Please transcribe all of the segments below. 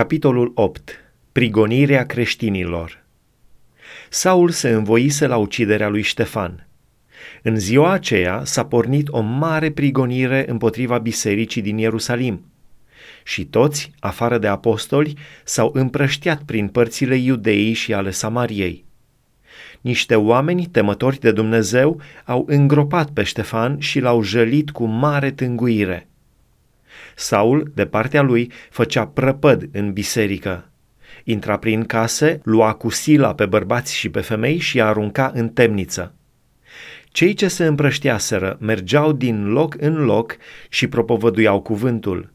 Capitolul 8. Prigonirea creștinilor Saul se învoise la uciderea lui Ștefan. În ziua aceea s-a pornit o mare prigonire împotriva bisericii din Ierusalim. Și toți, afară de apostoli, s-au împrăștiat prin părțile iudeii și ale Samariei. Niște oameni temători de Dumnezeu au îngropat pe Ștefan și l-au jălit cu mare tânguire – Saul, de partea lui, făcea prăpăd în biserică. Intra prin case, lua cu sila pe bărbați și pe femei și i arunca în temniță. Cei ce se împrășteaseră mergeau din loc în loc și propovăduiau cuvântul.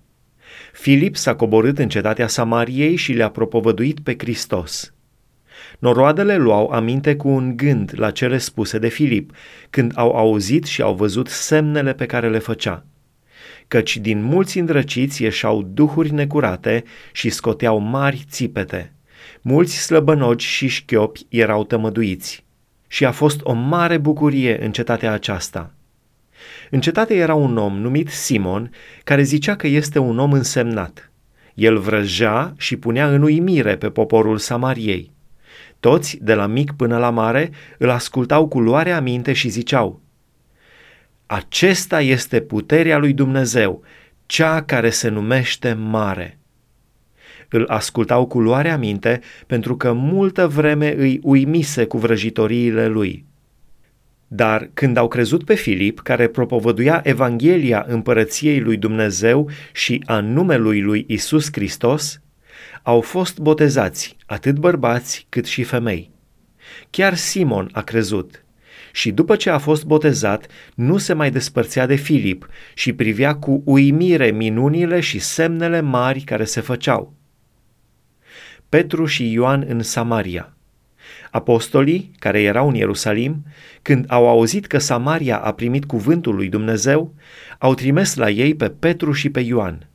Filip s-a coborât în cetatea Samariei și le-a propovăduit pe Hristos. Noroadele luau aminte cu un gând la cele spuse de Filip, când au auzit și au văzut semnele pe care le făcea căci din mulți îndrăciți ieșau duhuri necurate și scoteau mari țipete. Mulți slăbănogi și șchiopi erau tămăduiți. Și a fost o mare bucurie în cetatea aceasta. În cetate era un om numit Simon, care zicea că este un om însemnat. El vrăja și punea în uimire pe poporul Samariei. Toți, de la mic până la mare, îl ascultau cu luare aminte și ziceau – acesta este puterea lui Dumnezeu, cea care se numește mare. Îl ascultau cu luare aminte pentru că multă vreme îi uimise cu vrăjitoriile lui. Dar când au crezut pe Filip, care propovăduia Evanghelia împărăției lui Dumnezeu și a numelui lui Isus Hristos, au fost botezați atât bărbați cât și femei. Chiar Simon a crezut – și după ce a fost botezat, nu se mai despărțea de Filip și privea cu uimire minunile și semnele mari care se făceau. Petru și Ioan în Samaria. Apostolii, care erau în Ierusalim, când au auzit că Samaria a primit cuvântul lui Dumnezeu, au trimis la ei pe Petru și pe Ioan.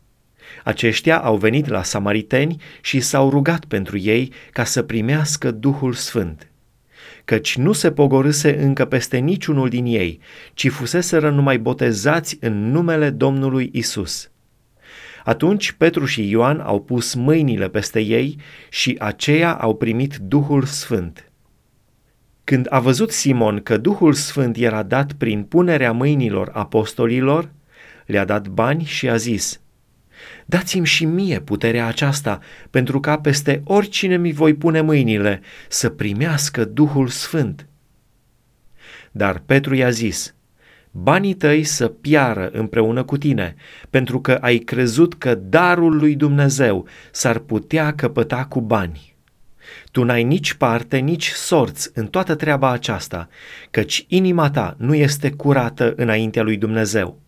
Aceștia au venit la samariteni și s-au rugat pentru ei ca să primească Duhul Sfânt căci nu se pogorâse încă peste niciunul din ei, ci fuseseră numai botezați în numele Domnului Isus. Atunci Petru și Ioan au pus mâinile peste ei și aceia au primit Duhul Sfânt. Când a văzut Simon că Duhul Sfânt era dat prin punerea mâinilor apostolilor, le-a dat bani și a zis – Dați-mi și mie puterea aceasta, pentru ca peste oricine mi voi pune mâinile să primească Duhul Sfânt. Dar Petru i-a zis, banii tăi să piară împreună cu tine, pentru că ai crezut că darul lui Dumnezeu s-ar putea căpăta cu bani. Tu n-ai nici parte, nici sorți în toată treaba aceasta, căci inima ta nu este curată înaintea lui Dumnezeu.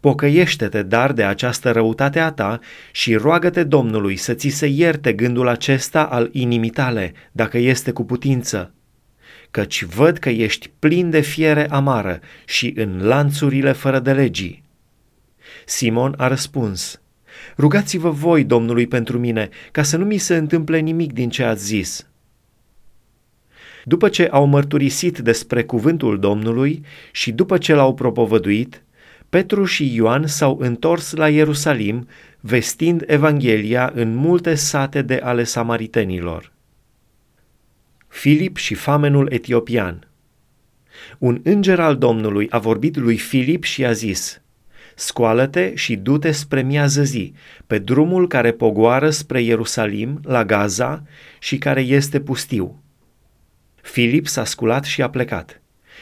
Pocăiește-te dar de această răutate a ta și roagă-te Domnului să ți se ierte gândul acesta al inimii tale, dacă este cu putință. Căci văd că ești plin de fiere amară și în lanțurile fără de legii. Simon a răspuns, Rugați-vă voi Domnului pentru mine, ca să nu mi se întâmple nimic din ce ați zis. După ce au mărturisit despre cuvântul Domnului și după ce l-au propovăduit, Petru și Ioan s-au întors la Ierusalim, vestind Evanghelia în multe sate de ale samaritenilor. Filip și famenul etiopian Un înger al Domnului a vorbit lui Filip și a zis, Scoală-te și du-te spre miază zi, pe drumul care pogoară spre Ierusalim, la Gaza și care este pustiu. Filip s-a sculat și a plecat.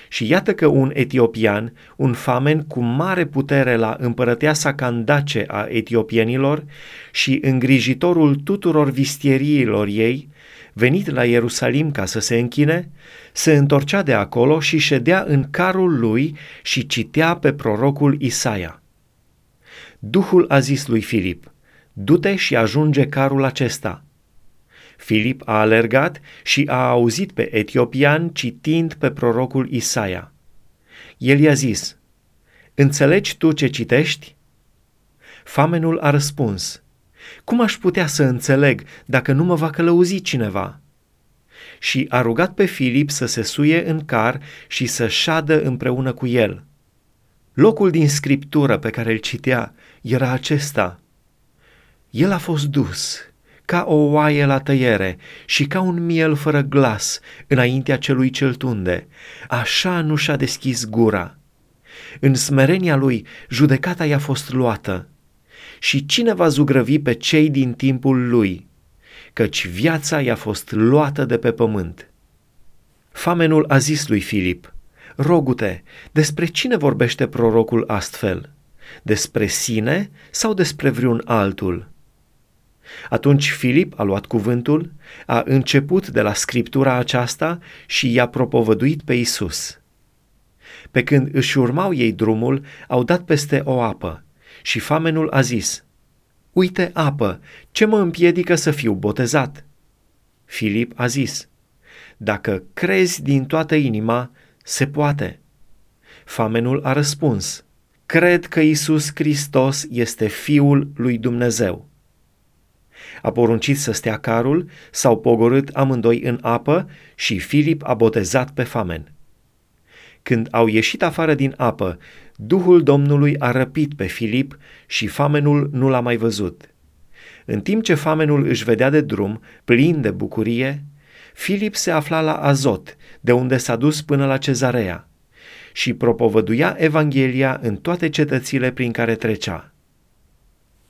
Și iată că un etiopian, un famen cu mare putere la împărăteasa Candace a etiopienilor și îngrijitorul tuturor vistieriilor ei, venit la Ierusalim ca să se închine, se întorcea de acolo și ședea în carul lui și citea pe prorocul Isaia. Duhul a zis lui Filip, du-te și ajunge carul acesta – Filip a alergat și a auzit pe etiopian citind pe prorocul Isaia. El i-a zis, Înțelegi tu ce citești? Famenul a răspuns, Cum aș putea să înțeleg dacă nu mă va călăuzi cineva? Și a rugat pe Filip să se suie în car și să șadă împreună cu el. Locul din scriptură pe care îl citea era acesta. El a fost dus ca o oaie la tăiere și ca un miel fără glas înaintea celui cel tunde, așa nu și-a deschis gura. În smerenia lui, judecata i-a fost luată. Și cine va zugrăvi pe cei din timpul lui? Căci viața i-a fost luată de pe pământ. Famenul a zis lui Filip, Rogute, despre cine vorbește prorocul astfel? Despre sine sau despre vreun altul? Atunci Filip a luat cuvântul, a început de la scriptura aceasta și i-a propovăduit pe Isus. Pe când își urmau ei drumul, au dat peste o apă și famenul a zis, Uite apă, ce mă împiedică să fiu botezat? Filip a zis, Dacă crezi din toată inima, se poate. Famenul a răspuns, Cred că Isus Hristos este Fiul lui Dumnezeu. A poruncit să stea carul, s-au pogorât amândoi în apă și Filip a botezat pe famen. Când au ieșit afară din apă, Duhul Domnului a răpit pe Filip și famenul nu l-a mai văzut. În timp ce famenul își vedea de drum, plin de bucurie, Filip se afla la Azot, de unde s-a dus până la cezarea, și propovăduia Evanghelia în toate cetățile prin care trecea.